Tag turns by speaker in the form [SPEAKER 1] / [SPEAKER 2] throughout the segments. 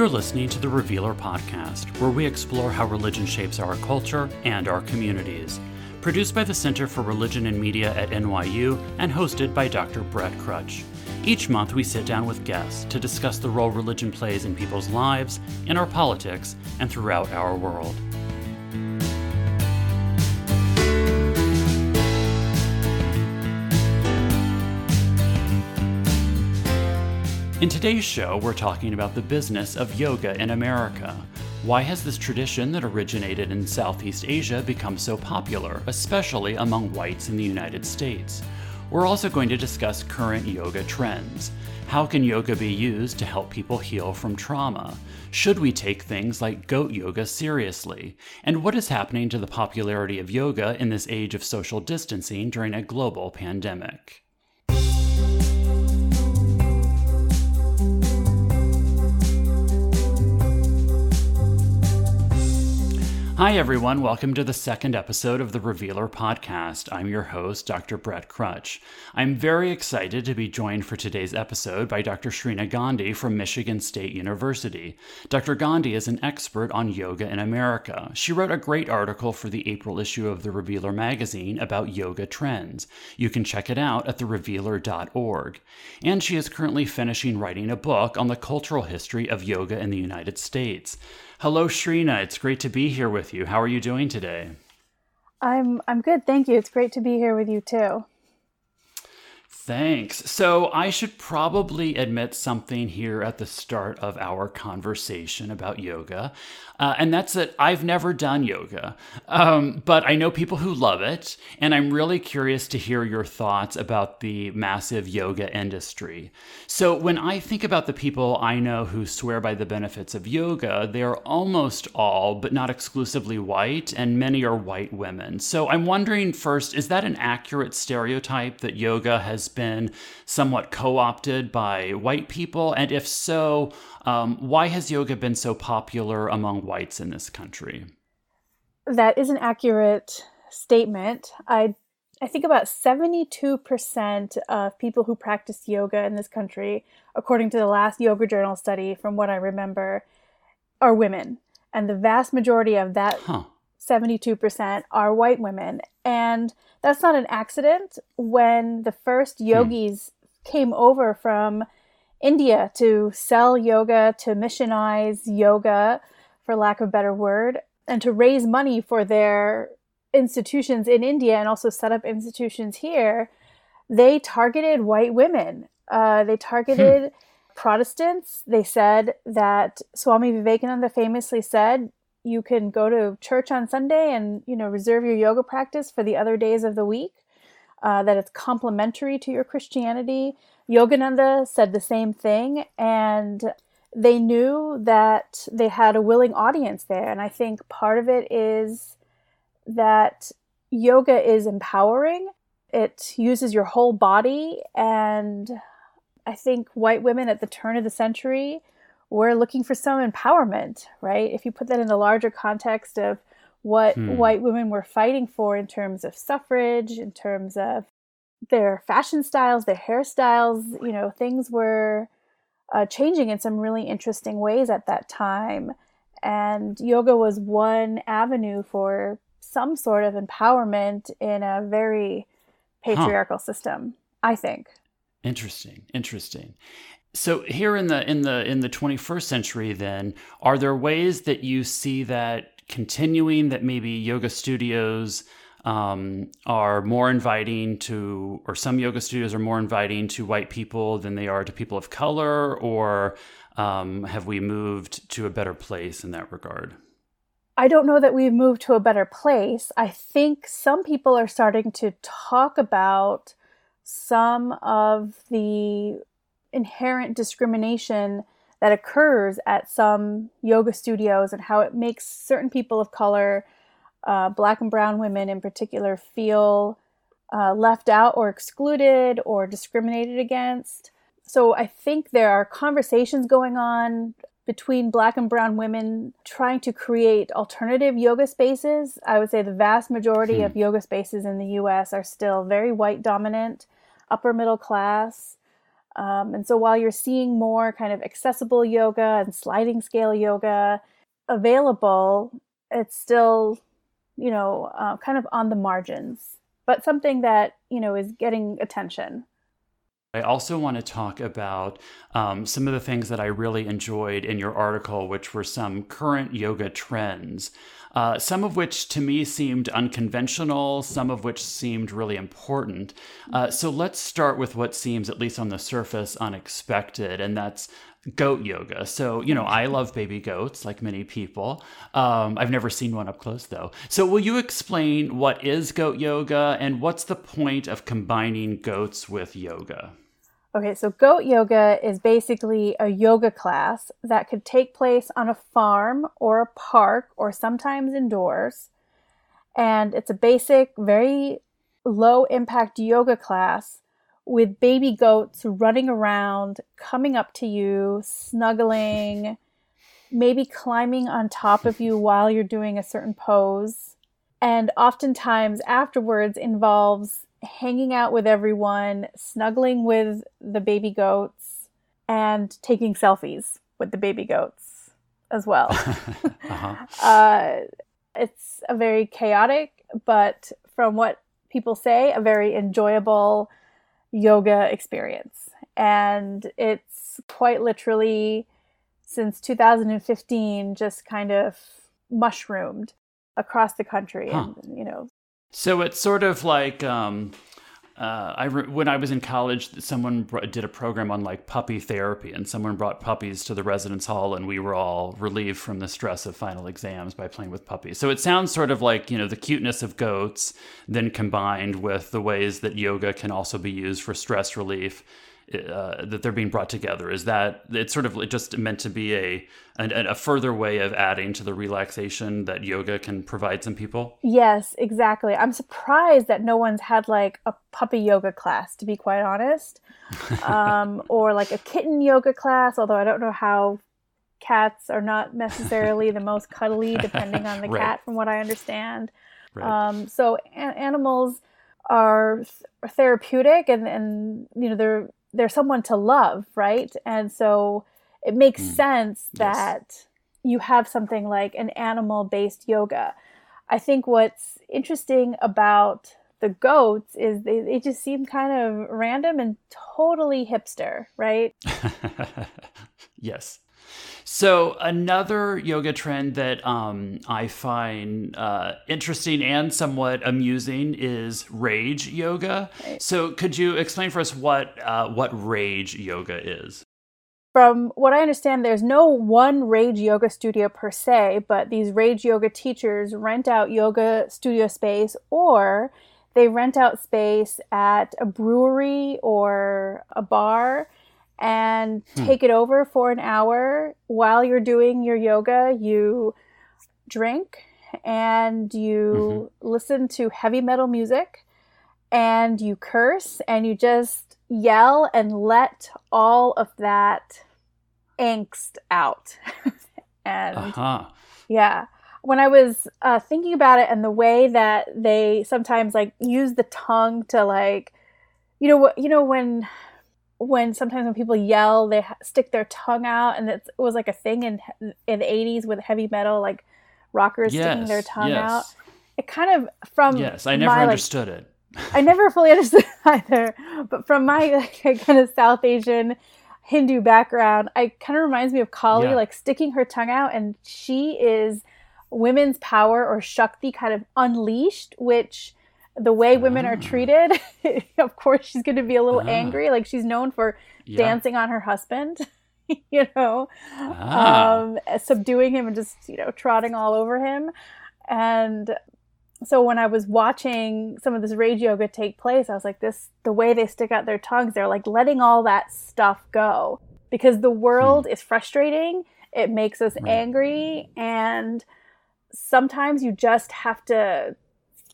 [SPEAKER 1] You're listening to the Revealer Podcast, where we explore how religion shapes our culture and our communities. Produced by the Center for Religion and Media at NYU and hosted by Dr. Brett Krutzsch. Each month, we sit down with guests to discuss the role religion plays in people's lives, in our politics, and throughout our world. In today's show, we're talking about the business of yoga in America. Why has this tradition that originated in Southeast Asia become so popular, especially among whites in the United States? We're also going to discuss current yoga trends. How can yoga be used to help people heal from trauma? Should we take things like goat yoga seriously? And what is happening to the popularity of yoga in this age of social distancing during a global pandemic? Hi, everyone. Welcome to the second episode of the Revealer podcast. I'm your host, Dr. Brett Krutzsch. I'm very excited to be joined for today's episode by Dr. Shreena Gandhi from Michigan State University. Dr. Gandhi is an expert on yoga in America. She wrote a great article for the April issue of the Revealer magazine about yoga trends. You can check it out at therevealer.org. And she is currently finishing writing a book on the cultural history of yoga in the United States. Hello, Shreena. It's great to be here with you. How are you doing today?
[SPEAKER 2] I'm I'm good, thank you. It's great to be here with you too.
[SPEAKER 1] Thanks. So, I should probably admit something here at the start of our conversation about yoga. Uh, and that's that I've never done yoga, um, but I know people who love it. And I'm really curious to hear your thoughts about the massive yoga industry. So, when I think about the people I know who swear by the benefits of yoga, they're almost all, but not exclusively white, and many are white women. So, I'm wondering first, is that an accurate stereotype that yoga has been somewhat co opted by white people? And if so, um, why has yoga been so popular among whites in this country?
[SPEAKER 2] That is an accurate statement. I I think about 72% of people who practice yoga in this country, according to the last Yoga Journal study, from what I remember, are women. And the vast majority of that huh. 72% are white women. And that's not an accident. When the first hmm. yogis hmm. came over from India to sell yoga, to missionize yoga, for lack of a better word, and to raise money for their institutions in India and also set up institutions here, they targeted white women. Uh, they targeted hmm. Protestants. They said that Swami Vivekananda famously said, you can go to church on Sunday and you know reserve your yoga practice for the other days of the week. Uh, that it's complementary to your Christianity. Yogananda said the same thing, and they knew that they had a willing audience there. And I think part of it is that yoga is empowering, it uses your whole body. And I think white women at the turn of the century were looking for some empowerment, right? If you put that in the larger context of what hmm. white women were fighting for in terms of suffrage, in terms of their fashion styles, their hairstyles, you know, things were uh, changing in some really interesting ways at that time. And yoga was one avenue for some sort of empowerment in a very patriarchal huh. system, I think.
[SPEAKER 1] Interesting, interesting. So here in the in the in the 21st century then, are there ways that you see that continuing that maybe yoga studios um, are more inviting to, or some yoga studios are more inviting to white people than they are to people of color, or um, have we moved to a better place in that regard?
[SPEAKER 2] I don't know that we've moved to a better place. I think some people are starting to talk about some of the inherent discrimination that occurs at some yoga studios and how it makes certain people of color uh, black and brown women in particular feel uh, left out or excluded or discriminated against. So I think there are conversations going on between black and brown women trying to create alternative yoga spaces. I would say the vast majority hmm. of yoga spaces in the US are still very white dominant, upper middle class. Um, and so while you're seeing more kind of accessible yoga and sliding scale yoga available, it's still, you know, uh, kind of on the margins, but something that, you know, is getting attention.
[SPEAKER 1] I also want to talk about um, some of the things that I really enjoyed in your article, which were some current yoga trends, uh, some of which to me seemed unconventional, some of which seemed really important. Uh, so let's start with what seems, at least on the surface, unexpected, and that's goat yoga. So, you know, I love baby goats like many people. Um, I've never seen one up close though. So, will you explain what is goat yoga and what's the point of combining goats with yoga?
[SPEAKER 2] Okay, so goat yoga is basically a yoga class that could take place on a farm or a park or sometimes indoors. And it's a basic, very low impact yoga class with baby goats running around, coming up to you, snuggling, maybe climbing on top of you while you're doing a certain pose. And oftentimes afterwards involves hanging out with everyone, snuggling with the baby goats, and taking selfies with the baby goats as well. uh-huh. uh, it's a very chaotic, but from what people say, a very enjoyable yoga experience. And it's quite literally since 2015 just kind of mushroomed across the country huh. and you know
[SPEAKER 1] so it's sort of like um, uh, I re- when I was in college, someone br- did a program on like puppy therapy, and someone brought puppies to the residence hall, and we were all relieved from the stress of final exams by playing with puppies. So it sounds sort of like you know the cuteness of goats, then combined with the ways that yoga can also be used for stress relief uh, that they're being brought together? Is that it's sort of just meant to be a, a, a further way of adding to the relaxation that yoga can provide some people?
[SPEAKER 2] Yes, exactly. I'm surprised that no one's had like a puppy yoga class, to be quite honest, um, or like a kitten yoga class. Although I don't know how cats are not necessarily the most cuddly, depending on the right. cat, from what I understand. Right. Um, so a- animals are th- therapeutic and and you know they're they're someone to love, right? And so it makes mm. sense that yes. you have something like an animal based yoga. I think what's interesting about the goats is they, they just seem kind of random and totally hipster, right?
[SPEAKER 1] yes. So another yoga trend that um, I find uh, interesting and somewhat amusing is rage yoga. Right. So could you explain for us what uh, what rage yoga is?
[SPEAKER 2] From what I understand, there's no one rage yoga studio per se, but these rage yoga teachers rent out yoga studio space or they rent out space at a brewery or a bar and hmm. take it over for an hour while you're doing your yoga. You drink and you mm-hmm. listen to heavy metal music and you curse and you just yell and let all of that angst out. and uh-huh. yeah, when I was uh, thinking about it and the way that they sometimes like use the tongue to like, you know what, you know when when sometimes when people yell, they stick their tongue out, and it was like a thing in in the '80s with heavy metal, like rockers yes, sticking their tongue yes. out. It kind of from
[SPEAKER 1] yes, I never my, understood
[SPEAKER 2] like,
[SPEAKER 1] it.
[SPEAKER 2] I never fully understood either, but from my like, kind of South Asian Hindu background, I kind of reminds me of Kali, yeah. like sticking her tongue out, and she is women's power or Shakti kind of unleashed, which the way women are treated, of course she's going to be a little ah. angry. Like she's known for yeah. dancing on her husband, you know, ah. um, subduing him and just you know trotting all over him. And so when I was watching some of this rage yoga take place, I was like, this the way they stick out their tongues, they're like letting all that stuff go because the world hmm. is frustrating. It makes us right. angry and sometimes you just have to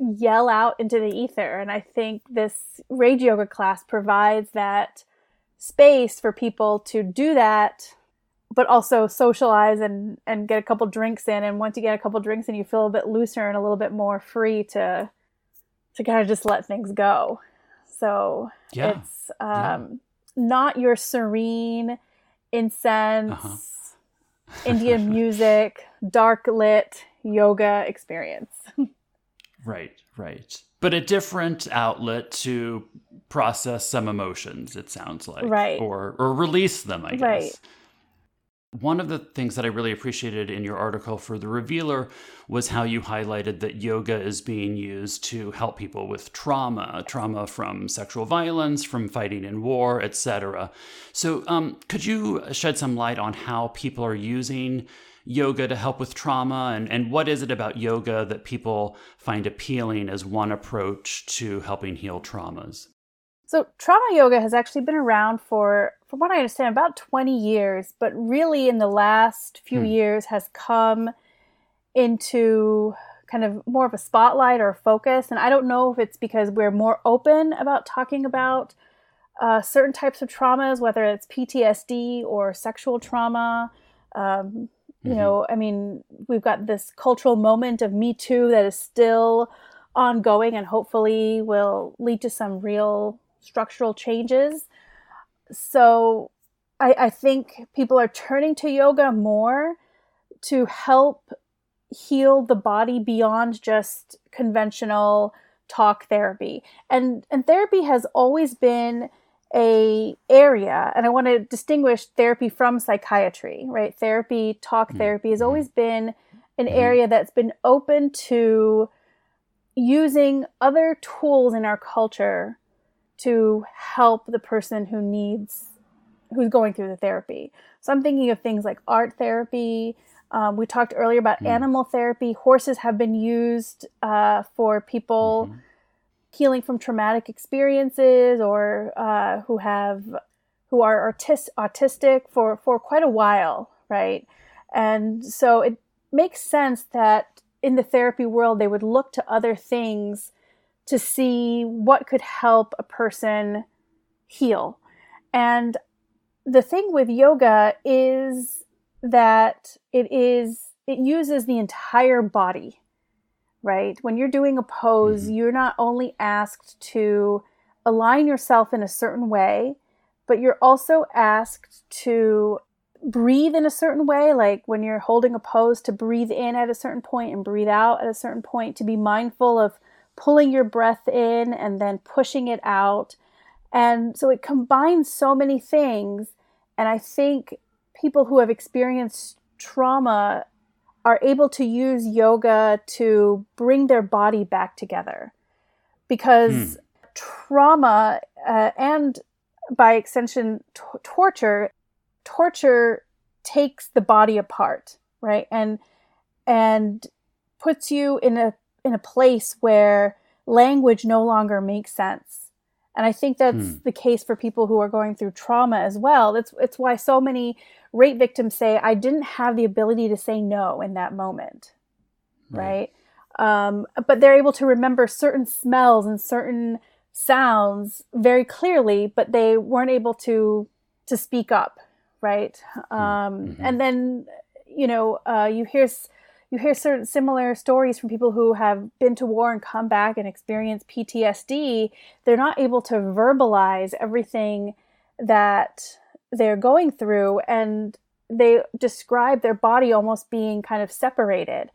[SPEAKER 2] yell out into the ether. And I think this rage yoga class provides that space for people to do that, but also socialize and, and get a couple drinks in. And once you get a couple drinks in, you feel a bit looser and a little bit more free to to kind of just let things go. So yeah. it's um, not your serene incense, uh-huh. Indian music, dark lit yoga experience.
[SPEAKER 1] right, right. But a different outlet to process some emotions, it sounds like.
[SPEAKER 2] Right.
[SPEAKER 1] Or or release them, I guess.
[SPEAKER 2] Right.
[SPEAKER 1] One of the things that I really appreciated in your article for The Revealer was how you highlighted that yoga is being used to help people with trauma, trauma from sexual violence, from fighting in war, etc. So, um, could you shed some light on how people are using yoga to help with trauma? And, and what is it about yoga that people find appealing as one approach to helping heal traumas?
[SPEAKER 2] So, trauma yoga has actually been around for, from what I understand, about 20 years, but really in the last few hmm. years has come into kind of more of a spotlight or a focus. And I don't know if it's because we're more open about talking about uh, certain types of traumas, whether it's PTSD or sexual trauma. Um, you mm-hmm. know, I mean, we've got this cultural moment of Me Too that is still ongoing and hopefully will lead to some real structural changes. So I, I think people are turning to yoga more to help heal the body beyond just conventional talk therapy. And and therapy has always been a area and I want to distinguish therapy from psychiatry, right? Therapy, talk mm-hmm. therapy has always been an mm-hmm. area that's been open to using other tools in our culture to help the person who needs who's going through the therapy. So I'm thinking of things like art therapy. Um, we talked earlier about mm. animal therapy. Horses have been used uh, for people mm-hmm. Healing from traumatic experiences or uh, who have who are autistic for for quite a while, right? And so it makes sense that in the therapy world they would look to other things to see what could help a person heal. And the thing with yoga is that it is it uses the entire body. Right? When you're doing a pose, mm-hmm. you're not only asked to align yourself in a certain way, but you're also asked to breathe in a certain way, like when you're holding a pose, to breathe in at a certain point and breathe out at a certain point, to be mindful of pulling your breath in and then pushing it out. And so it combines so many things. And I think people who have experienced trauma are able to use yoga to bring their body back together because hmm. trauma uh, and by extension t- torture torture takes the body apart right and and puts you in a in a place where language no longer makes sense. And I think that's hmm. the case for people who are going through trauma as well. That's it's why so many rape victims say I didn't have the ability to say no in that moment. Right? right? Um, but they're able to remember certain smells and certain sounds very clearly, but they weren't able to to speak up, right? Hmm. Um, mm-hmm. And then you know uh, you hear you hear certain similar stories from people who have been to war and come back and experience PTSD. They're not able to verbalize everything that they're going through, and they describe their body almost being kind of separated.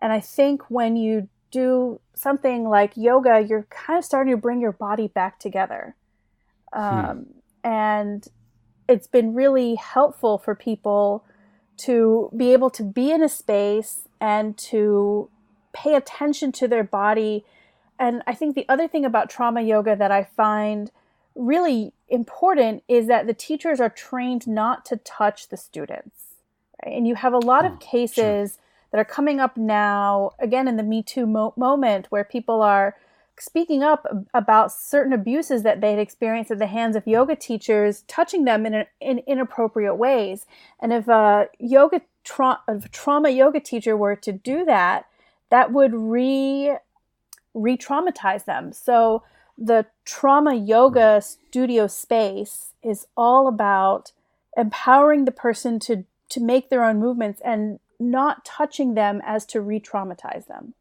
[SPEAKER 2] And I think when you do something like yoga, you're kind of starting to bring your body back together. Hmm. Um, And it's been really helpful for people to be able to be in a space and to pay attention to their body. And I think the other thing about trauma yoga that I find really important is that the teachers are trained not to touch the students. Right? And you have a lot of mm, cases sure. that are coming up now, again, in the Me Too mo- moment, where people are speaking up about certain abuses that they had experienced at the hands of yoga teachers, touching them in, a, in inappropriate ways. And if a yoga tra- a trauma yoga teacher were to do that, that would re re-traumatize them. So the trauma yoga studio space is all about empowering the person to to make their own movements and not touching them as to re-traumatize them.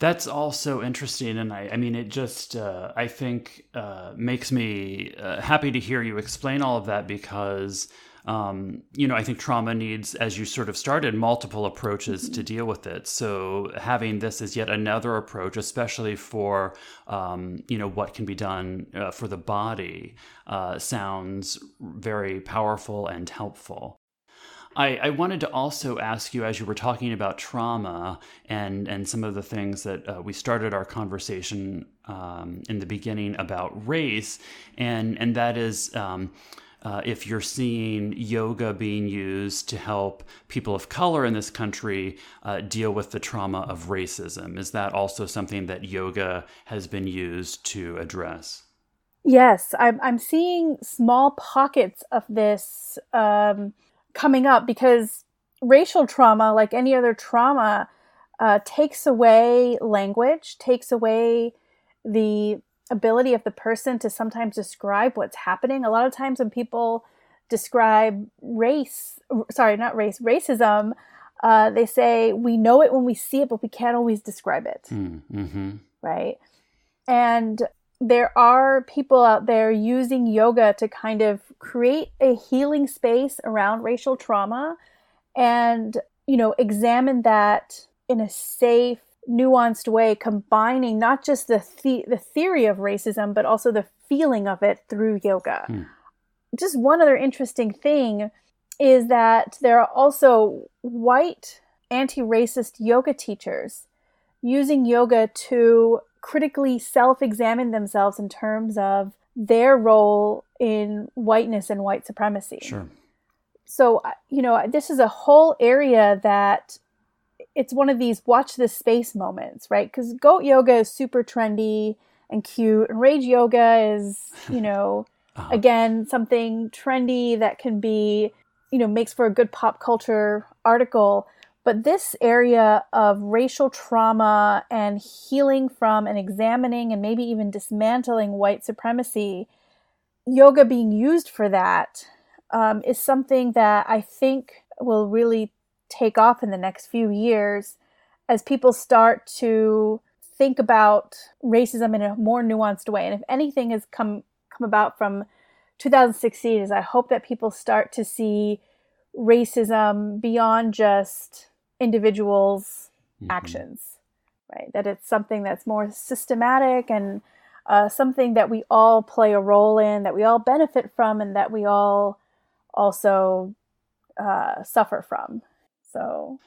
[SPEAKER 1] That's also interesting, and I, I mean, it just, uh, I think, uh, makes me uh, happy to hear you explain all of that because, um, you know, I think trauma needs, as you sort of started, multiple approaches mm-hmm. to deal with it. So having this as yet another approach, especially for, um, you know, what can be done uh, for the body, uh, sounds very powerful and helpful. I, I, wanted to also ask you, as you were talking about trauma and and some of the things that uh, we started our conversation um, in the beginning about race, and and that is. Um, uh, if you're seeing yoga being used to help people of color in this country uh, deal with the trauma of racism, is that also something that yoga has been used to address?
[SPEAKER 2] Yes, I'm, I'm seeing small pockets of this um, coming up because racial trauma, like any other trauma, uh, takes away language, takes away the ability of the person to sometimes describe what's happening. A lot of times when people describe race, sorry, not race, racism, uh, they say we know it when we see it, but we can't always describe it.
[SPEAKER 1] Hmm, mm-hmm.
[SPEAKER 2] Right. And there are people out there using yoga to kind of create a healing space around racial trauma and, you know, examine that in a safe, nuanced way, combining not just the, the, the theory of racism, but also the feeling of it through yoga. Hmm. Just one other interesting thing is that there are also white anti racist yoga teachers using yoga to critically self examine themselves in terms of their role in whiteness and white supremacy.
[SPEAKER 1] Sure.
[SPEAKER 2] So, you know, this is a whole area that it's one of these watch this space moments, right? Because goat yoga is super trendy and cute, and rage yoga is, you know, uh-huh. again, something trendy that can be, you know, makes for a good pop culture article. But this area of racial trauma and healing from and examining and maybe even dismantling white supremacy, yoga being used for that um, is something that I think will really take off in the next few years as people start to think about racism in a more nuanced way. And if anything has come come about from 2016 is I hope that people start to see racism beyond just individuals' mm-hmm. actions, right? That it's something that's more systematic and uh, something that we all play a role in, that we all benefit from, and that we all also uh, suffer from. So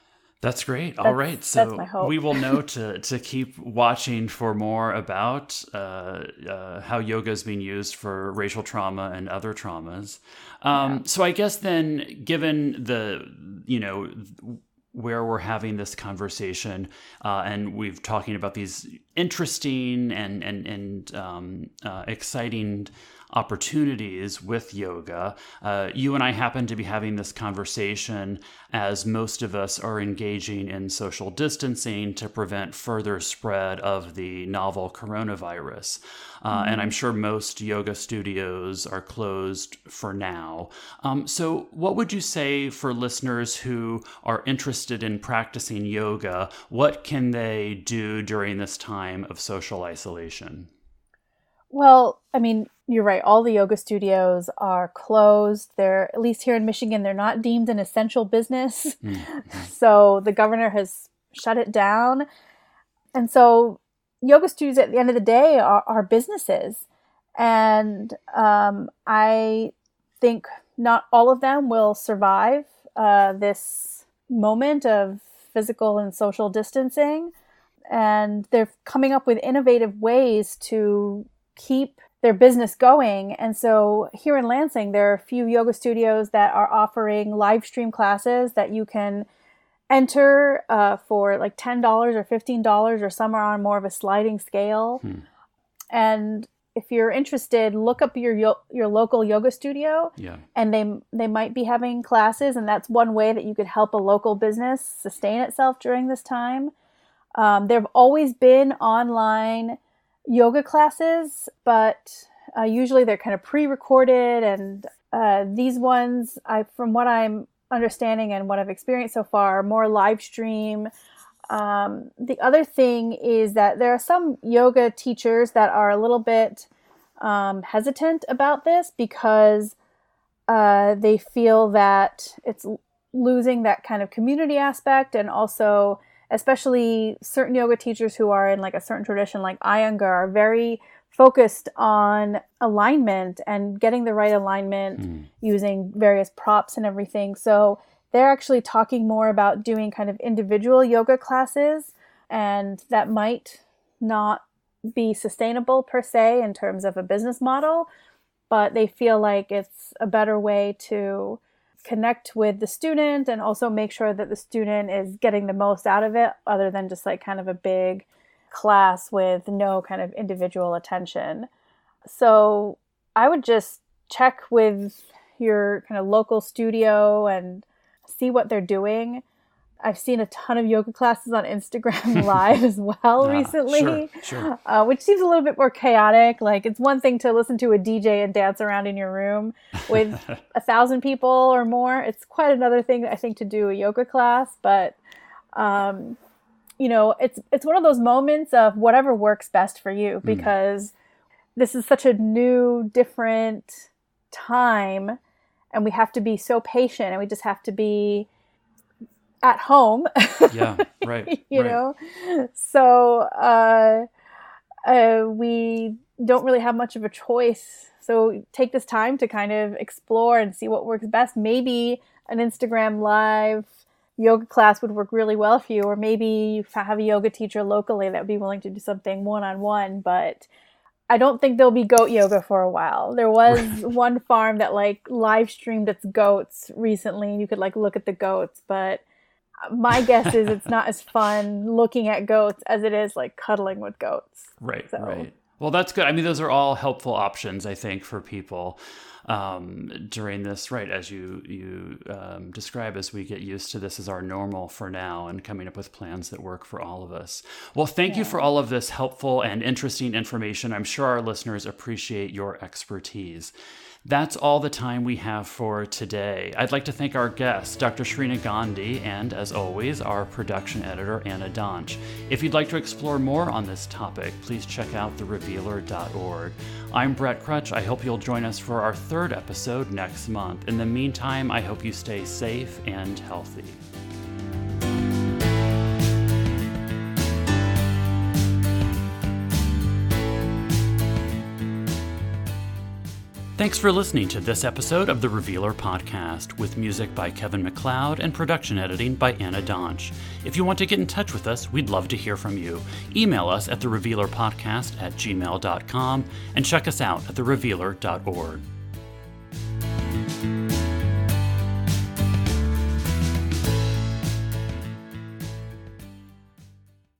[SPEAKER 1] that's great. All right, so we will know to to keep watching for more about uh, uh, how yoga is being used for racial trauma and other traumas. Um, yeah. So I guess then, given the you know where we're having this conversation, uh, and we've talking about these interesting and and and um, uh, exciting opportunities with yoga. Uh, you and I happen to be having this conversation as most of us are engaging in social distancing to prevent further spread of the novel coronavirus. Uh, mm-hmm. And I'm sure most yoga studios are closed for now. Um, so, what would you say for listeners who are interested in practicing yoga? What can they do during this time of social isolation?
[SPEAKER 2] Well, I mean, you're right. All the yoga studios are closed. They're, at least here in Michigan, they're not deemed an essential business. Mm-hmm. So the governor has shut it down. And so yoga studios at the end of the day are, are businesses. And um, I think not all of them will survive uh, this moment of physical and social distancing. And they're coming up with innovative ways to keep their business going. And so here in Lansing, there are a few yoga studios that are offering live stream classes that you can enter uh, for like $10 or $15 or some are on more of a sliding scale. Hmm. And if you're interested, look up your your local yoga studio.
[SPEAKER 1] Yeah.
[SPEAKER 2] And they they might be having classes, and that's one way that you could help a local business sustain itself during this time. Um, there have always been online yoga classes, but uh, usually they're kind of pre-recorded, and uh, these ones, I from what I'm understanding and what I've experienced so far, more live stream. Um, the other thing is that there are some yoga teachers that are a little bit um, hesitant about this because uh, they feel that it's losing that kind of community aspect and also especially certain yoga teachers who are in like a certain tradition like iyengar are very focused on alignment and getting the right alignment mm. using various props and everything so they're actually talking more about doing kind of individual yoga classes and that might not be sustainable per se in terms of a business model but they feel like it's a better way to connect with the student and also make sure that the student is getting the most out of it other than just like kind of a big class with no kind of individual attention. So I would just check with your kind of local studio and see what they're doing I've seen a ton of yoga classes on Instagram live as well recently,
[SPEAKER 1] sure, sure.
[SPEAKER 2] Uh, which seems a little bit more chaotic. Like it's one thing to listen to a DJ and dance around in your room with a thousand people or more. It's quite another thing, I think, to do a yoga class. But um, you know, it's it's one of those moments of whatever works best for you hmm. because mm. this is such a new, different time, and we have to be so patient, and we just have to be at home.
[SPEAKER 1] yeah, right.
[SPEAKER 2] you
[SPEAKER 1] right.
[SPEAKER 2] know, so uh, uh, we don't really have much of a choice. So take this time to kind of explore and see what works best. Maybe an Instagram live yoga class would work really well for you, or maybe you have a yoga teacher locally that would be willing to do something one on one. But I don't think there'll be goat yoga for a while. There was one farm that like live streamed its goats recently, and you could like look at the goats, but my guess is it's not as fun looking at goats as it is like cuddling with goats.
[SPEAKER 1] Right, so. right. Well, that's good. I mean, those are all helpful options, I think, for people um, during this, right? As you you um, describe, as we get used to this as our normal for now, and coming up with plans that work for all of us. Well, thank yeah. you for all of this helpful and interesting information. I'm sure our listeners appreciate your expertise. That's all the time we have for today. I'd like to thank our guests, Dr. Shreena Gandhi, and as always, our production editor, Anna Donch. If you'd like to explore more on this topic, please check out therevealer.org. I'm Brett Krutzsch. I hope you'll join us for our third episode next month. In the meantime, I hope you stay safe and healthy. Thanks for listening to this episode of the Revealer Podcast, with music by Kevin MacLeod and production editing by Anna Donch. If you want to get in touch with us, we'd love to hear from you. Email us at the Revealer Podcast at gmail.com and check us out at therevealer.org.